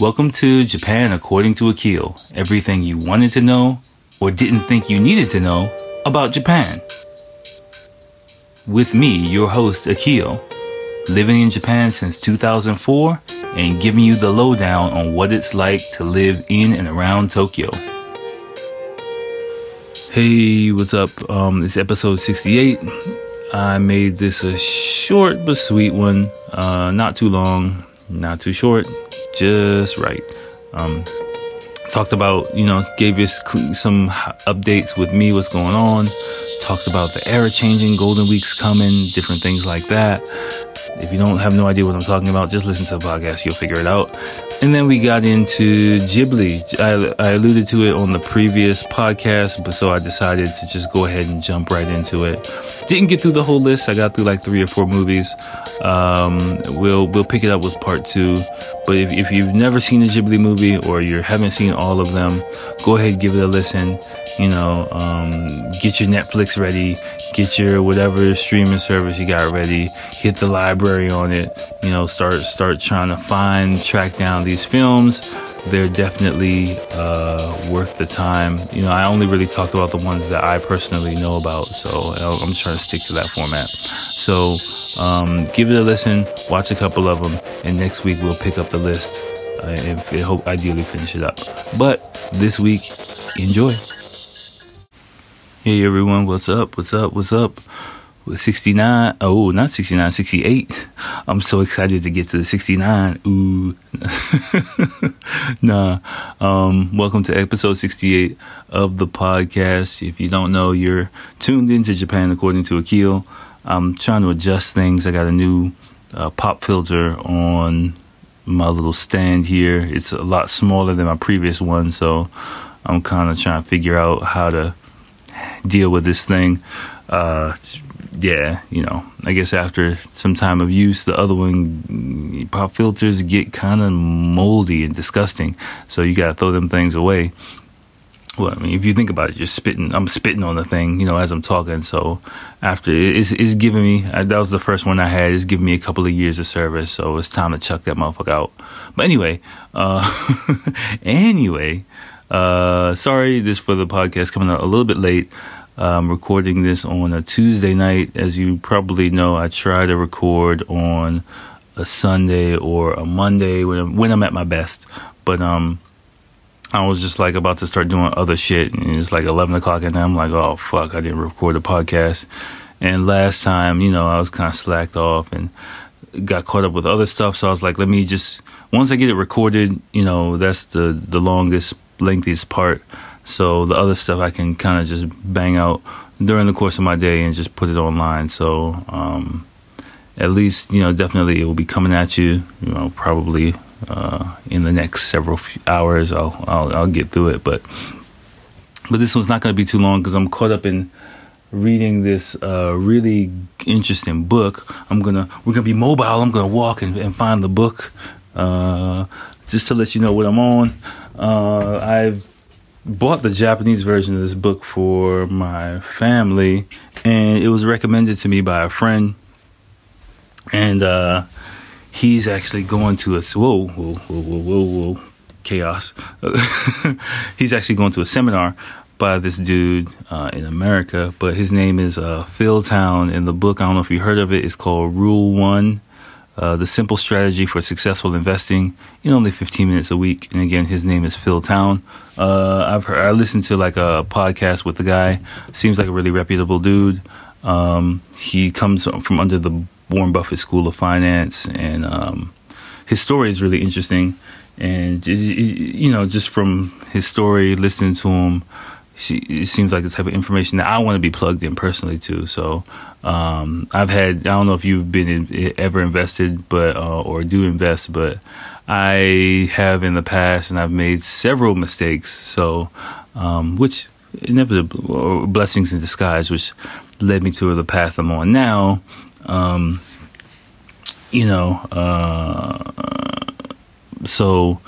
Welcome to Japan According to Akil. Everything you wanted to know or didn't think you needed to know about Japan. With me, your host, Akil, living in Japan since 2004 and giving you the lowdown on what it's like to live in and around Tokyo. Hey, what's up? Um, it's episode 68. I made this a short but sweet one. Uh, not too long, not too short just right. Um, talked about, you know, gave us some updates with me, what's going on. Talked about the era changing, Golden Week's coming, different things like that. If you don't have no idea what I'm talking about, just listen to the podcast, you'll figure it out. And then we got into Ghibli. I, I alluded to it on the previous podcast, but so I decided to just go ahead and jump right into it. Didn't get through the whole list. I got through like three or four movies. Um, we'll we'll pick it up with part two. But if, if you've never seen a Ghibli movie or you haven't seen all of them, go ahead give it a listen. You know, um, get your Netflix ready, get your whatever streaming service you got ready, hit the library on it. You know, start start trying to find track down these films they're definitely uh, worth the time. You know, I only really talked about the ones that I personally know about, so I'm trying to stick to that format. So um, give it a listen, watch a couple of them, and next week we'll pick up the list uh, and, and hope ideally finish it up. But this week, enjoy. Hey everyone, what's up? What's up? What's up? 69 oh not 69 68 i'm so excited to get to the 69 ooh. Nah. Um welcome to episode 68 of the podcast. If you don't know you're tuned into japan according to akil. I'm trying to adjust things. I got a new uh, pop filter on my little stand here. It's a lot smaller than my previous one so i'm kind of trying to figure out how to deal with this thing uh yeah, you know, I guess after some time of use, the other one pop filters get kind of moldy and disgusting. So you got to throw them things away. Well, I mean, if you think about it, you're spitting. I'm spitting on the thing, you know, as I'm talking. So after it's, it's giving me that was the first one I had. It's giving me a couple of years of service, so it's time to chuck that motherfucker out. But anyway, uh, anyway, uh, sorry, this for the podcast coming out a little bit late. I'm recording this on a Tuesday night. As you probably know, I try to record on a Sunday or a Monday when I'm, when I'm at my best. But um, I was just like about to start doing other shit, and it's like 11 o'clock, and I'm like, oh fuck, I didn't record the podcast. And last time, you know, I was kind of slacked off and got caught up with other stuff. So I was like, let me just once I get it recorded, you know, that's the the longest, lengthiest part. So the other stuff I can kind of just bang out during the course of my day and just put it online. So um, at least you know definitely it will be coming at you. You know probably uh, in the next several hours I'll, I'll I'll get through it. But but this one's not going to be too long because I'm caught up in reading this uh, really interesting book. I'm gonna we're gonna be mobile. I'm gonna walk and, and find the book. Uh, just to let you know what I'm on. Uh, I've bought the Japanese version of this book for my family, and it was recommended to me by a friend. And uh, he's actually going to a whoa whoa whoa whoa whoa, whoa chaos. he's actually going to a seminar by this dude uh, in America, but his name is uh, Phil Town. In the book, I don't know if you heard of it. It's called Rule One uh, the simple strategy for successful investing in only 15 minutes a week. And again, his name is Phil Town. Uh, I've heard, I listened to like a podcast with the guy. Seems like a really reputable dude. Um, he comes from under the Warren Buffett School of Finance, and um, his story is really interesting. And you know, just from his story, listening to him, it seems like the type of information that I want to be plugged in personally too. So um, I've had I don't know if you've been in, ever invested, but uh, or do invest, but I have in the past, and I've made several mistakes. So um, which inevitably blessings in disguise, which led me to the path I'm on now. Um, you know, uh, so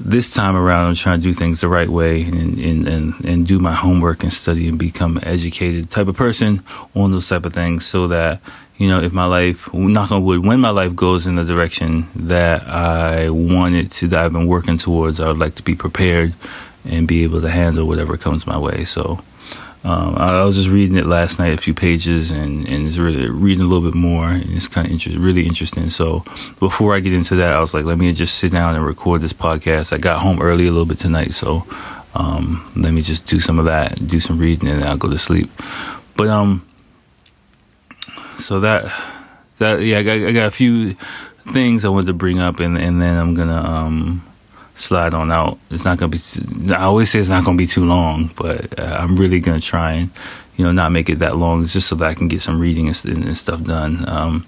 this time around, I'm trying to do things the right way and, and, and, and do my homework and study and become an educated type of person on those type of things so that, you know, if my life, knock on wood, when my life goes in the direction that I want it to, that I've been working towards, I would like to be prepared and be able to handle whatever comes my way. So, um, I was just reading it last night, a few pages, and, and it's really reading a little bit more, and it's kind of inter- really interesting. So before I get into that, I was like, let me just sit down and record this podcast. I got home early a little bit tonight, so um, let me just do some of that, do some reading, and then I'll go to sleep. But um, so that that yeah, I got, I got a few things I wanted to bring up, and and then I'm gonna um slide on out. It's not gonna be. I always say it's not gonna be too long, but uh, I'm really gonna try and you know not make it that long, just so that I can get some reading and, and stuff done. Um,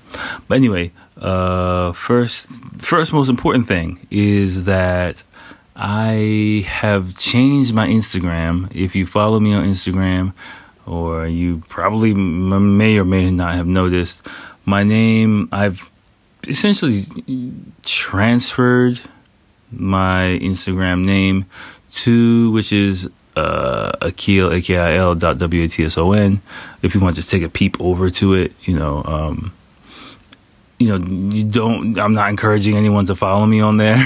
but anyway, uh, first, first most important thing is that I have changed my Instagram. If you follow me on Instagram, or you probably may or may not have noticed, my name I've essentially transferred my Instagram name to, which is uh, Akil, A-K-I-L dot W-A-T-S-O-N. If you want to just take a peep over to it, you know, um, you know, you don't, I'm not encouraging anyone to follow me on there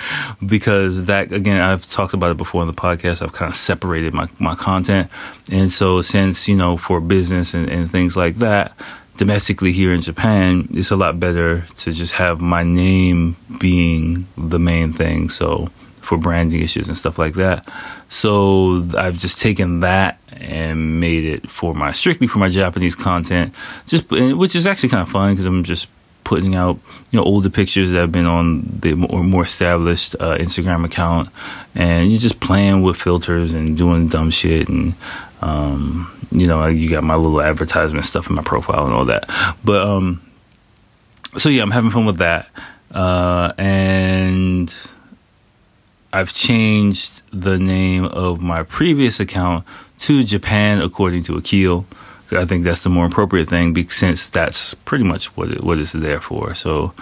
because that, again, I've talked about it before in the podcast. I've kind of separated my, my content. And so since, you know, for business and, and things like that, domestically here in Japan, it's a lot better to just have my name being the main thing. So for branding issues and stuff like that. So I've just taken that and made it for my strictly for my Japanese content, just which is actually kind of fun because I'm just putting out you know older pictures that have been on the more, more established uh, Instagram account, and you're just playing with filters and doing dumb shit and um, you know, you got my little advertisement stuff in my profile and all that. But um, so yeah, I'm having fun with that, uh, and I've changed the name of my previous account to Japan according to Akil. I think that's the more appropriate thing since that's pretty much what it, what it's there for. So,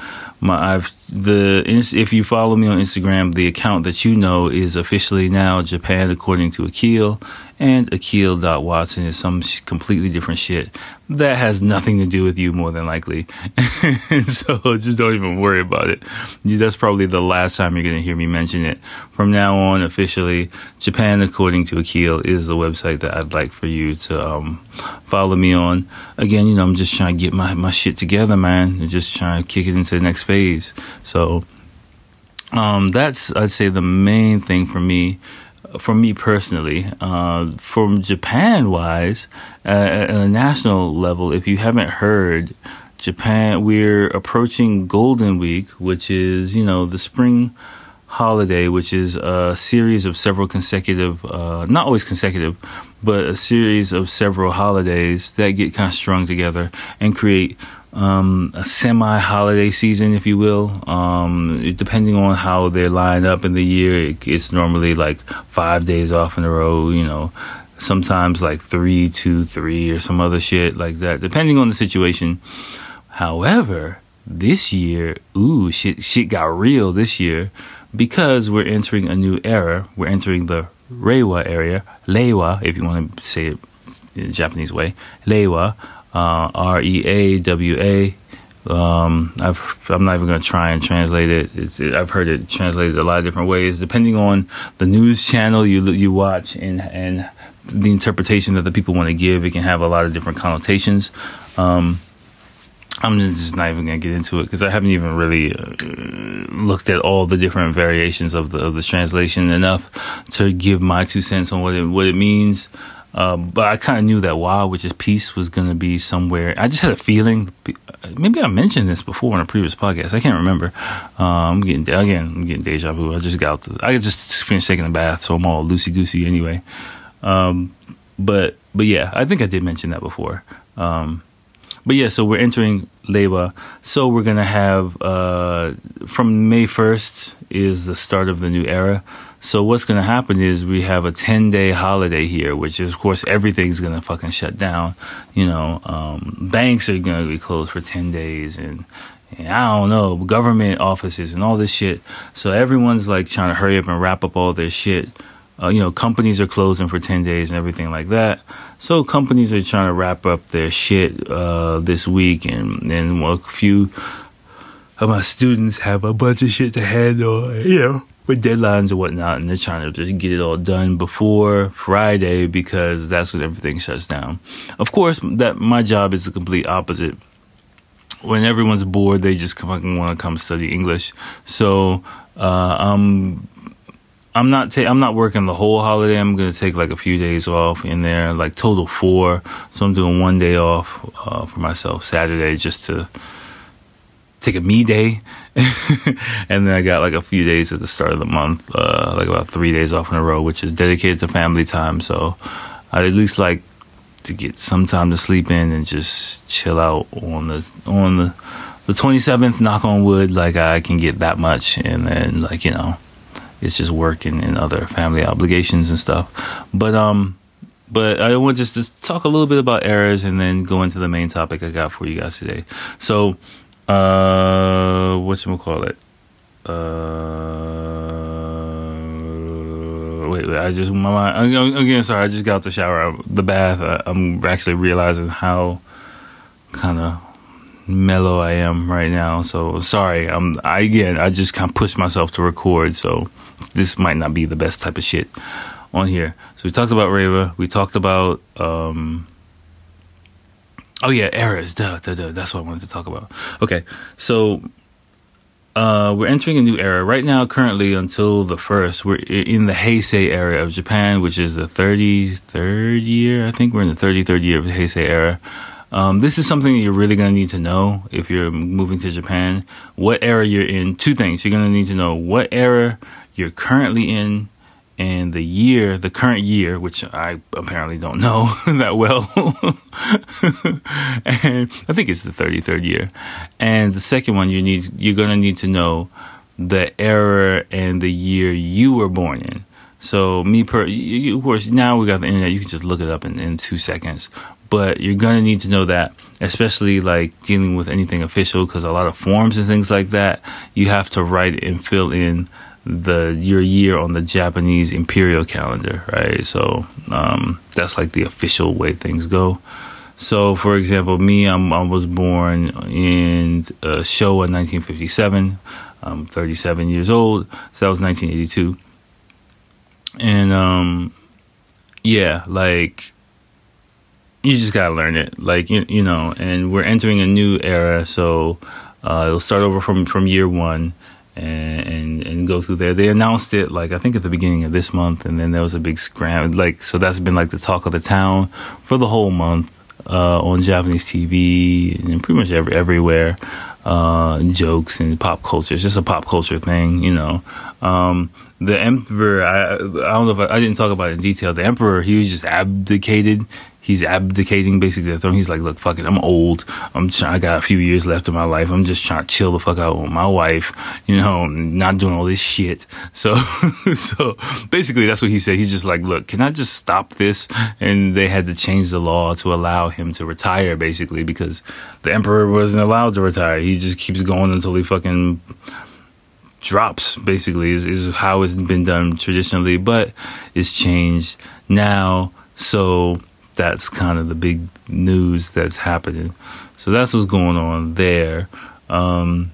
my I've the if you follow me on Instagram, the account that you know is officially now Japan according to Akil, and Akil.Watson is some completely different shit that has nothing to do with you more than likely. so just don't even worry about it. That's probably the last time you're going to hear me mention it. From now on, officially, Japan According to Akil is the website that I'd like for you to um, follow me on. Again, you know, I'm just trying to get my, my shit together, man, and just trying to kick it into the next phase. So um, that's, I'd say, the main thing for me for me personally, uh, from Japan wise, uh, at a national level, if you haven't heard, Japan, we're approaching Golden Week, which is, you know, the spring holiday, which is a series of several consecutive, uh, not always consecutive, but a series of several holidays that get kind of strung together and create um, a semi holiday season, if you will. Um, depending on how they're lined up in the year, it, it's normally like five days off in a row, you know, sometimes like three, two, three, or some other shit like that, depending on the situation. However, this year, ooh, shit, shit got real this year because we're entering a new era. We're entering the Reiwa area, Reiwa, if you want to say it in Japanese way, Reiwa uh, R E A W A. Um, I've, I'm not even going to try and translate it. it. I've heard it translated a lot of different ways, depending on the news channel you you watch and and the interpretation that the people want to give. It can have a lot of different connotations. Um, I'm just not even gonna get into it because I haven't even really uh, looked at all the different variations of the of the translation enough to give my two cents on what it what it means. Uh, but I kind of knew that Wa, which is peace, was going to be somewhere. I just had a feeling. Maybe I mentioned this before on a previous podcast. I can't remember. Uh, I'm getting again. I'm getting deja vu. I just got. I just finished taking a bath, so I'm all loosey goosey anyway. Um, but but yeah, I think I did mention that before. Um, but yeah, so we're entering Reiwa. So we're gonna have uh, from May first is the start of the new era. So what's to happen is we have a 10 day holiday here, which is, of course, everything's to fucking shut down. You know, um, banks are to be closed for 10 days and I don't know, government offices and all this shit. So everyone's like trying to hurry up and wrap up all their shit. Uh, you know, companies are closing for 10 days and everything like that. So companies are trying to wrap up their shit uh, this week, and, and a few of my students have a bunch of shit to handle, you know, with deadlines and whatnot, and they're trying to just get it all done before Friday because that's when everything shuts down. Of course, that my job is the complete opposite when everyone's bored, they just fucking want to come study English. So uh, I'm I'm not ta- I'm not working the whole holiday. I'm gonna take like a few days off in there, like total four. So I'm doing one day off uh, for myself Saturday just to take a me day, and then I got like a few days at the start of the month, uh, like about three days off in a row, which is dedicated to family time. So I at least like to get some time to sleep in and just chill out on the on the the 27th knock on wood like I can get that much and then like you know it's just working and other family obligations and stuff but um but I want just to talk a little bit about errors and then go into the main topic I got for you guys today so uh what you call it uh wait, wait, I just my mind again. Sorry, I just got out the shower, the bath. I, I'm actually realizing how kind of mellow I am right now. So sorry. I'm I again. I just kind of pushed myself to record, so this might not be the best type of shit on here. So we talked about Reiwa. We talked about. um Oh yeah, errors. Duh, duh, duh. That's what I wanted to talk about. Okay, so uh, we're entering a new era right now. Currently, until the first, we're in the Heisei era of Japan, which is the 33rd year. I think we're in the 33rd year of the Heisei era. Um, this is something that you're really going to need to know if you're moving to Japan. What era you're in? Two things. You're going to need to know what era you're currently in and the year, the current year, which I apparently don't know that well. and I think it's the 33rd year. And the second one, you need, you're going to need to know the era and the year you were born in. So me per, you, of course, now we got the internet. You can just look it up in, in two seconds. But you're gonna need to know that, especially like dealing with anything official, because a lot of forms and things like that, you have to write and fill in the your year on the Japanese imperial calendar, right? So um, that's like the official way things go. So, for example, me, I'm, i was born in uh, Showa 1957. I'm 37 years old, so that was 1982. And um, yeah, like you just gotta learn it, like you, you know. And we're entering a new era, so uh, it'll start over from from year one and, and, and go through there. They announced it like I think at the beginning of this month, and then there was a big scram. Like so, that's been like the talk of the town for the whole month uh, on Japanese TV and pretty much every, everywhere. Uh, jokes and pop culture. It's just a pop culture thing, you know. Um, the emperor, I, I don't know if I, I, didn't talk about it in detail. The emperor, he was just abdicated he's abdicating basically the throne. He's like, look, fuck it, I'm old. I'm trying, I got a few years left of my life. I'm just trying to chill the fuck out with my wife, you know, not doing all this shit. So, so basically that's what he said. He's just like, look, can I just stop this? And they had to change the law to allow him to retire basically because the emperor wasn't allowed to retire. He just keeps going until he fucking drops basically is, is how it's been done traditionally, but it's changed now. So that's kind of the big news that's happening. So that's what's going on there. Um,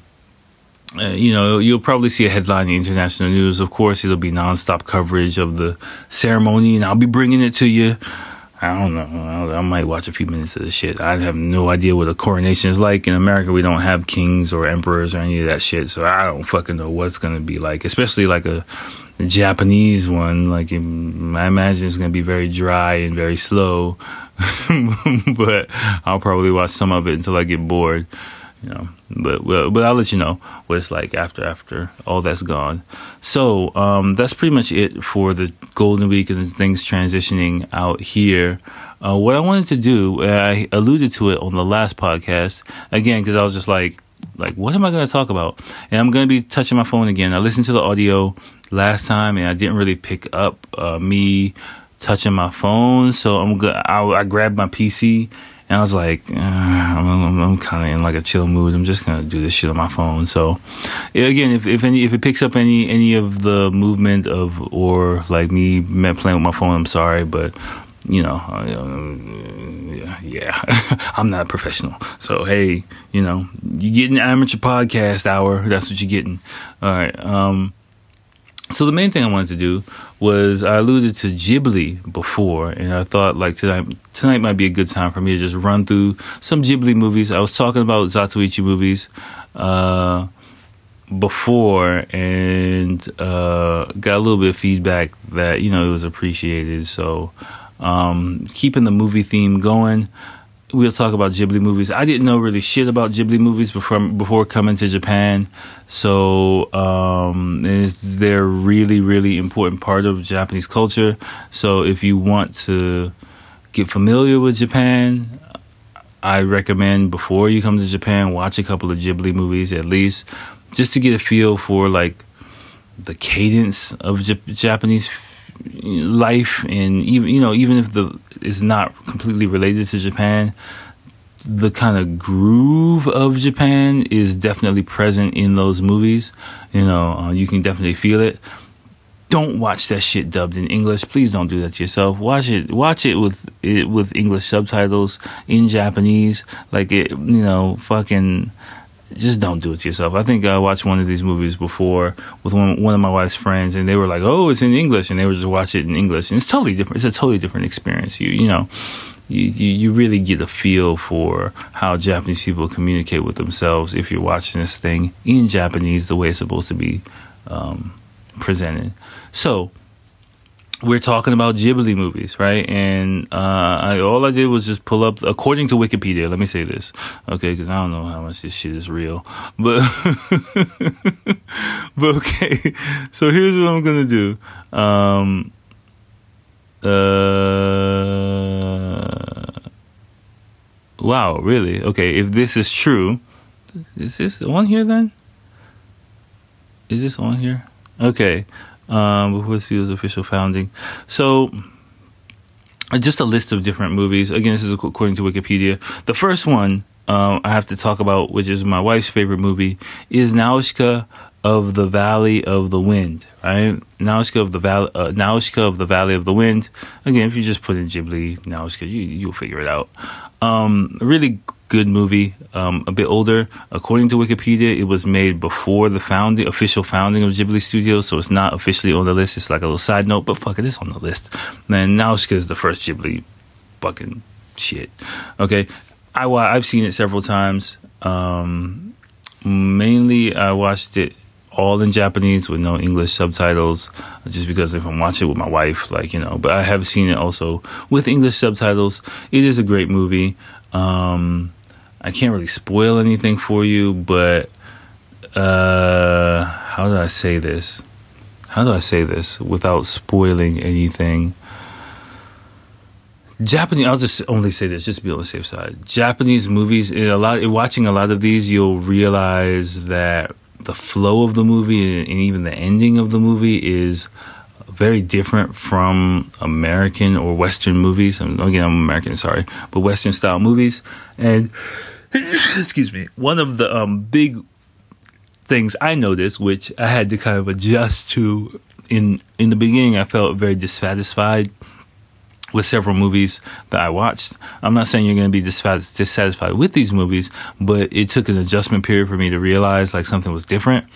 uh, you know, you'll probably see a headline in international news. Of course, it'll be nonstop coverage of the ceremony, and I'll be bringing it to you. I don't know. I might watch a few minutes of the shit. I have no idea what a coronation is like. In America, we don't have kings or emperors or any of that shit, so I don't fucking know what's gonna be like. Especially like a Japanese one, like I imagine it's going to be very dry and very slow, but I'll probably watch some of it until I get bored, you know. But well, but I'll let you know what it's like after after all that's gone. So um, that's pretty much it for the Golden Week and things transitioning out here. Uh, what I wanted to do, I alluded to it on the last podcast again because I was just like like what am I going to talk about? And I'm going to be touching my phone again. I listened to the audio last time, and I didn't really pick up uh, me touching my phone. So I'm good. I, I grabbed my PC and I was like, uh, I'm, I'm, kind of in like a chill mood. I'm just gonna do this shit on my phone. So, again, if if any if it picks up any any of the movement of or like me playing with my phone, I'm sorry, but you know, uh, yeah, I'm not a professional. So hey, you know, you get an amateur podcast hour. That's what you're getting. All right. Um, so the main thing I wanted to do was I alluded to Ghibli before, and I thought like tonight tonight might be a good time for me to just run through some Ghibli movies. I was talking about Zatoichi movies uh, before, and uh, got a little bit of feedback that you know it was appreciated. So um, keeping the movie theme going we'll talk about Ghibli movies. I didn't know really shit about Ghibli movies before before coming to Japan, so um, they're really really important part of Japanese culture. So if you want to get familiar with Japan, I recommend before you come to Japan, watch a couple of Ghibli movies at least, just to get a feel for like the cadence of J- Japanese life and even you know even if the is not completely related to Japan the kind of groove of Japan is definitely present in those movies. You know uh, you can definitely feel it. Don't watch that shit dubbed in English. Please don't do that to yourself. Watch it watch it with it with English subtitles in Japanese. Like it you know fucking just don't do it to yourself. I think I watched one of these movies before with one one of my wife's friends, and they were like, "Oh, it's in English," and they were just watch it in English, and it's totally different. It's a totally different experience. You you know, you you, you really get a feel for how Japanese people communicate with themselves if you're watching this thing in Japanese the way it's supposed to be um, presented. So we're talking about Ghibli movies, right? And uh, I, all I did was just pull up, according to Wikipedia. Let me say this, okay? Because I don't know how much this shit is real, but but okay. So here's what I'm gonna do. Um, uh, wow, really? Okay, if this is true, is this on here then? Is this on here? Okay um, before the official founding. So, just a list of different movies. Again, this is according to Wikipedia. The first one um, I have to talk about, which is my wife's favorite movie, is Nausicaa of the Valley of the Wind. Right, Nausicaa of the Valley, uh, Nausicaa of the Valley of the Wind. Again, if you just put in Ghibli Nausicaa, you you'll figure it out. Um, really good movie, um, a bit older. According to Wikipedia, it was made before the founding, official founding of Ghibli Studios, so it's not officially on the list. It's like a little side note, but fuck it, it's on the list. And Nausicaa is the first Ghibli fucking shit. Okay, I I've seen it several times. Um, mainly, I watched it all in Japanese with no English subtitles, just because if I'm watching it with my wife, like you know. But I have seen it also with English subtitles. It is a great movie. Um, I can't really spoil anything for you, but uh, how do I say this? How do I say this without spoiling anything? Japanese. I'll just only say this, just to be on the safe side. Japanese movies. A lot. Watching a lot of these, you'll realize that the flow of the movie and even the ending of the movie is very different from American or Western movies. Again, I'm American, sorry, but Western style movies. And excuse me, one of the um, big things I noticed, which I had to kind of adjust to in in the beginning, I felt very dissatisfied with several movies that I watched. I'm not saying you're going to be dissatisfied with these movies, but it took an adjustment period for me to realize like something was different.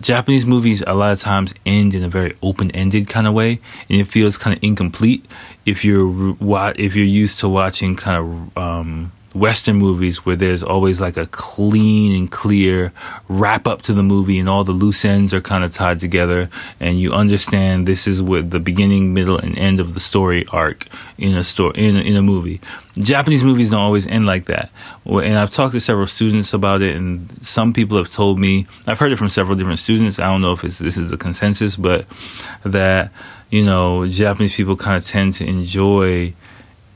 Japanese movies a lot of times end in a very open-ended kind of way, and it feels kind of incomplete if you're if you're used to watching kind of um, Western movies where there's always like a clean and clear wrap up to the movie and all the loose ends are kind of tied together and you understand this is what the beginning, middle, and end of the story arc in a story in in a movie. Japanese movies don't always end like that. And I've talked to several students about it and some people have told me, I've heard it from several different students. I don't know if this is the consensus, but that, you know, Japanese people kind of tend to enjoy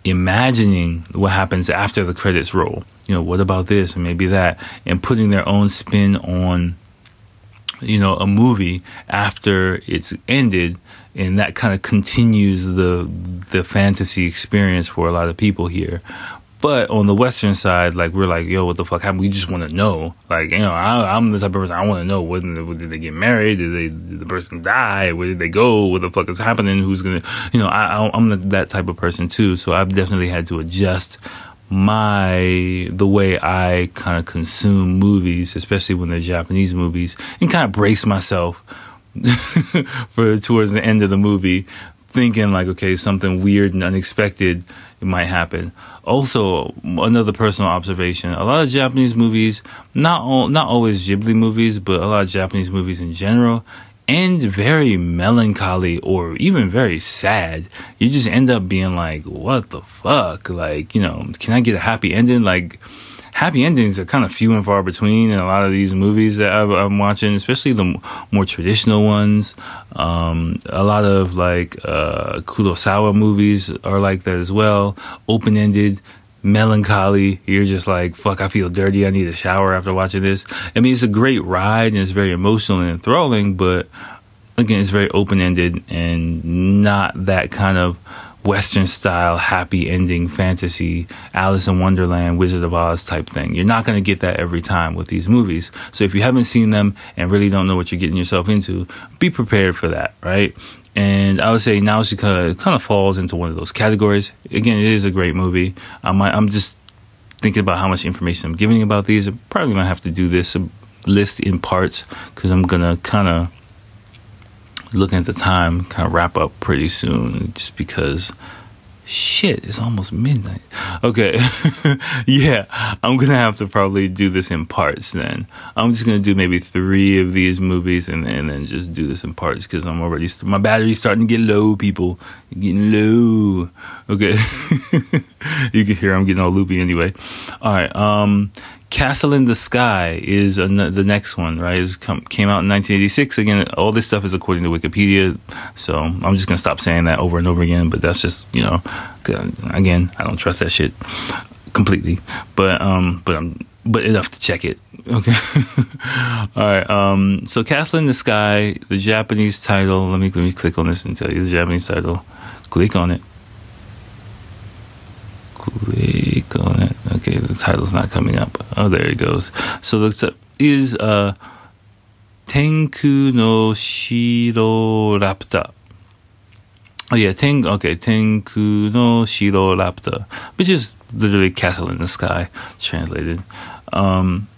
imagining what happens after the credits roll. You know, what about this and maybe that, and putting their own spin on, you know, a movie after it's ended, and that kind of continues the the fantasy experience for a lot of people here. But on the Western side, like we're like, yo, what the fuck happened? We just want to know. Like, you know, I, am the type of person I want to know. What, did they get married? Did they? Did the person die? Where did they go? What the fuck is happening? Who's gonna? You know, I, I'm the, that type of person too. So I've definitely had to adjust my the way I kind of consume movies, especially when they're Japanese movies, and kind of brace myself for towards the end of the movie thinking like, okay, something weird and unexpected might happen. Also, another personal observation: a lot of Japanese movies, not all, not always Ghibli movies, but a lot of Japanese movies in general, end very melancholy or even very sad. You just end up being like, what the fuck? Like, you know, can I get a happy ending? Like happy endings are kind of few and far between in a lot of these movies that i am watching, especially the more traditional ones. Um, a lot of like uh, Kurosawa movies are like that as well, open ended. Melancholy, you're just like, fuck, I feel dirty. I need a shower after watching this. I mean, it's a great ride and it's very emotional and enthralling, but again, it's very open ended and not that kind of Western style happy ending fantasy, Alice in Wonderland, Wizard of Oz type thing. You're not going to get that every time with these movies. So if you haven't seen them and really don't know what you're getting yourself into, be prepared for that, right? And I would say now Nausicaa kind of falls into one of those categories. Again, it is a great movie. I'm, I'm just thinking about how much information I'm giving about these. I probably might have to do this list in parts because I'm going to kind of looking at the time, kind of wrap up pretty soon just because shit, it's almost midnight. Okay. yeah, I'm to have to probably do this in parts then. I'm just to do maybe three of these movies and, and then just do this in parts because I'm already, my battery's starting to get low, people. Getting low. Okay. you can hear I'm getting all loopy anyway. All right. Um, Castle in the Sky is the next one, right? It came out in 1986. Again, all this stuff is according to Wikipedia, so I'm just gonna stop saying that over and over again. But that's just you know, again, I don't trust that shit completely. But um, but I'm but enough to check it. Okay. all right. Um, so Castle in the Sky, the Japanese title. Let me let me click on this and tell you the Japanese title. Click on it click on it. Okay, the title's not coming up. Oh, there it goes. So the is uh, Tenku no Shiro Laputa. Oh yeah, Ten. Okay, Tenku no Shiro Laputa, which is literally Castle in the Sky translated. Um,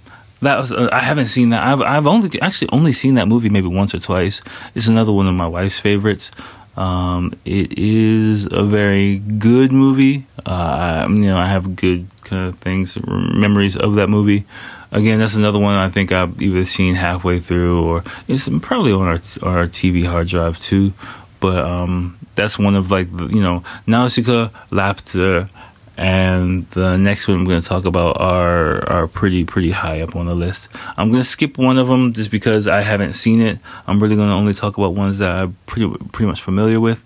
that was uh, I haven't seen that. I've I've only actually only seen that movie maybe once or twice. It's another one of my wife's favorites. Um, it is a very good movie. Uh, you know, I have good kind of things, memories of that movie. Again, that's another one I think I've either seen halfway through or it's probably on our our TV hard drive too. But um, that's one of like you know Nausicaa, Laputa, and the next one I'm going to talk about are are pretty pretty high up on the list. I'm going to skip one of them just because I haven't seen it. I'm really going to only talk about ones that I'm pretty pretty much familiar with.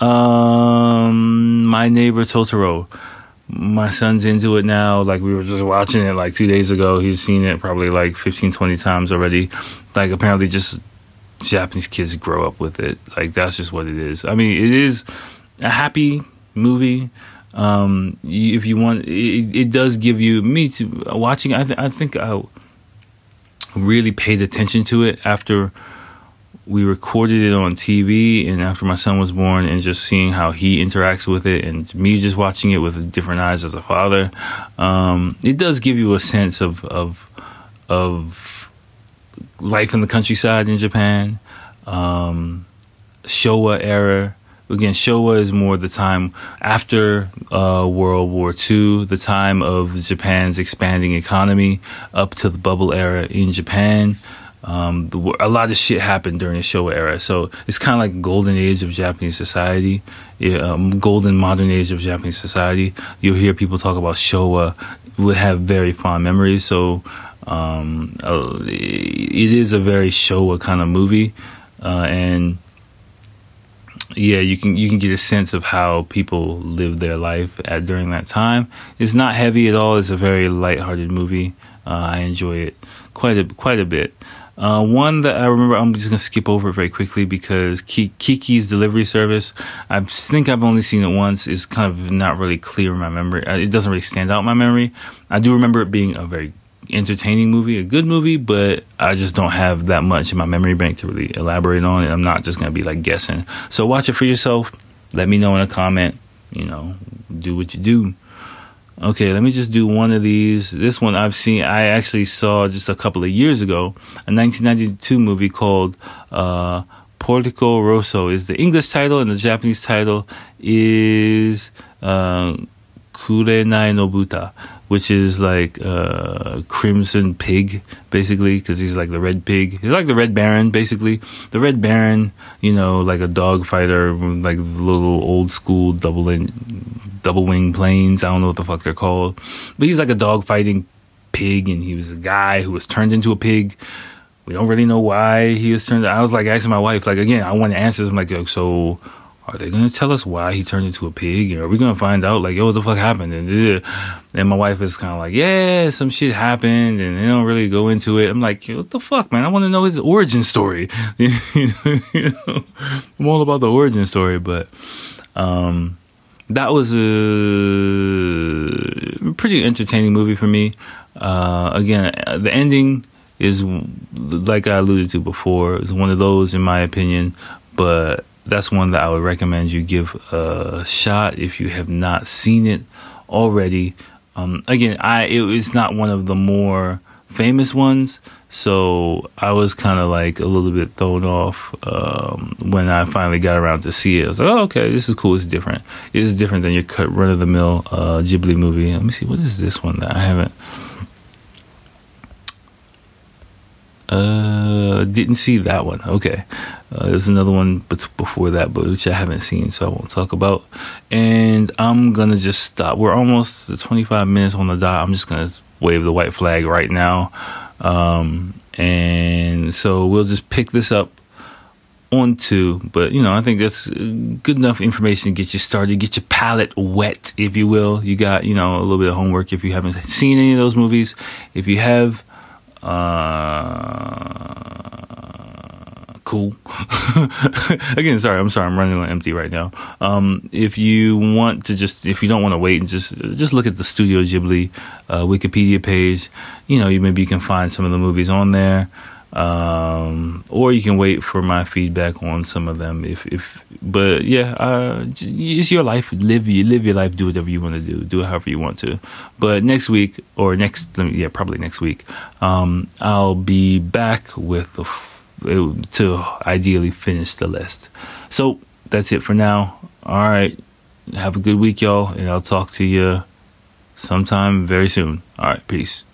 Um, My Neighbor Totoro. My son's into it now. Like we were just watching it like two days ago. He's seen it probably like 15, 20 times already. Like apparently just Japanese kids grow up with it. Like that's just what it is. I mean, it is a happy movie um, if you want, it, it, does give you me to watching. I, th- I think I really paid attention to it after we recorded it on TV and after my son was born and just seeing how he interacts with it and me just watching it with different eyes as a father, um, it does give you a sense of, of, of life in the countryside in Japan, um, Showa era, again, Showa is more the time after uh, World War II, the time of Japan's expanding economy up to the bubble era in Japan. Um, the, a lot of shit happened during the Showa era, so it's kind of like golden age of Japanese society, yeah, um, golden modern age of Japanese society. You'll hear people talk about Showa, would have very fond memories. So um, uh, it is a very Showa kind of movie, uh, and yeah, you can you can get a sense of how people lived their life at during that time. It's not heavy at all. It's a very light-hearted movie. Uh, I enjoy it quite a quite a bit. Uh, one that I remember, I'm just gonna skip over very quickly because Kiki's Delivery Service. I think I've only seen it once. It's kind of not really clear in my memory. Uh, it doesn't really stand out in my memory. I do remember it being a very entertaining movie, a good movie, but I just don't have that much in my memory bank to really elaborate on it. I'm not just gonna be like guessing. So watch it for yourself. Let me know in a comment. You know, do what you do. Okay, let me just do one of these. This one I've seen, I actually saw just a couple of years ago, a 1992 movie called uh, Porco Rosso is the English title, and the Japanese title is uh, Kurenai no Buta, which is like uh, Crimson Pig, basically, because he's like the Red Pig. He's like the Red Baron, basically. The Red Baron, you know, like a dog fighter, like little old school double in, double wing planes. I don't know what the fuck they're called, but he's like a dog fighting pig, and he was a guy who was turned into a pig. We don't really know why he was turned. I was like asking my wife, like again, I want answers. I'm like, so are they to tell us why he turned into a pig? Or Are we to find out, like, yo, what the fuck happened? And, and my wife is kind of like, yeah, some shit happened, and they don't really go into it. I'm like, what the fuck, man? I want to know his origin story. you know, I'm all about the origin story, but um, that was a pretty entertaining movie for me. Uh, again, the ending is like I alluded to before. It's one of those, in my opinion, but that's one that I would recommend you give a shot if you have not seen it already. Um, again, I it, it's not one of the more famous ones, so I was kind of like a little bit thrown off um, when I finally got around to see it. I was like, oh, okay, this is cool. It's different. It is different than your cut run of the mill uh, Ghibli movie. Let me see. What is this one that I haven't? Uh, didn't see that one. Okay. Uh, there's another one before that, but which I haven't seen, so I won't talk about. And I'm gonna just stop. We're almost 25 minutes on the dot. I'm just gonna wave the white flag right now. Um, and so we'll just pick this up on two. But you know, I think that's good enough information to get you started, get your palate wet, if you will. You got you know a little bit of homework if you haven't seen any of those movies. If you have uh, cool. Again, sorry, I'm sorry, I'm running on empty right now. Um, if you want to just, if you don't want to wait and just, just look at the Studio Ghibli uh, Wikipedia page. You know, you maybe you can find some of the movies on there um, or you can wait for my feedback on some of them. If if but yeah, uh, it's your life. Live you live your life. Do whatever you want to do. Do it however you want to. But next week or next me, yeah probably next week, um, I'll be back with the f- to ideally finish the list. So that's it for now. All right, have a good week, y'all, and I'll talk to you sometime very soon. All right, peace.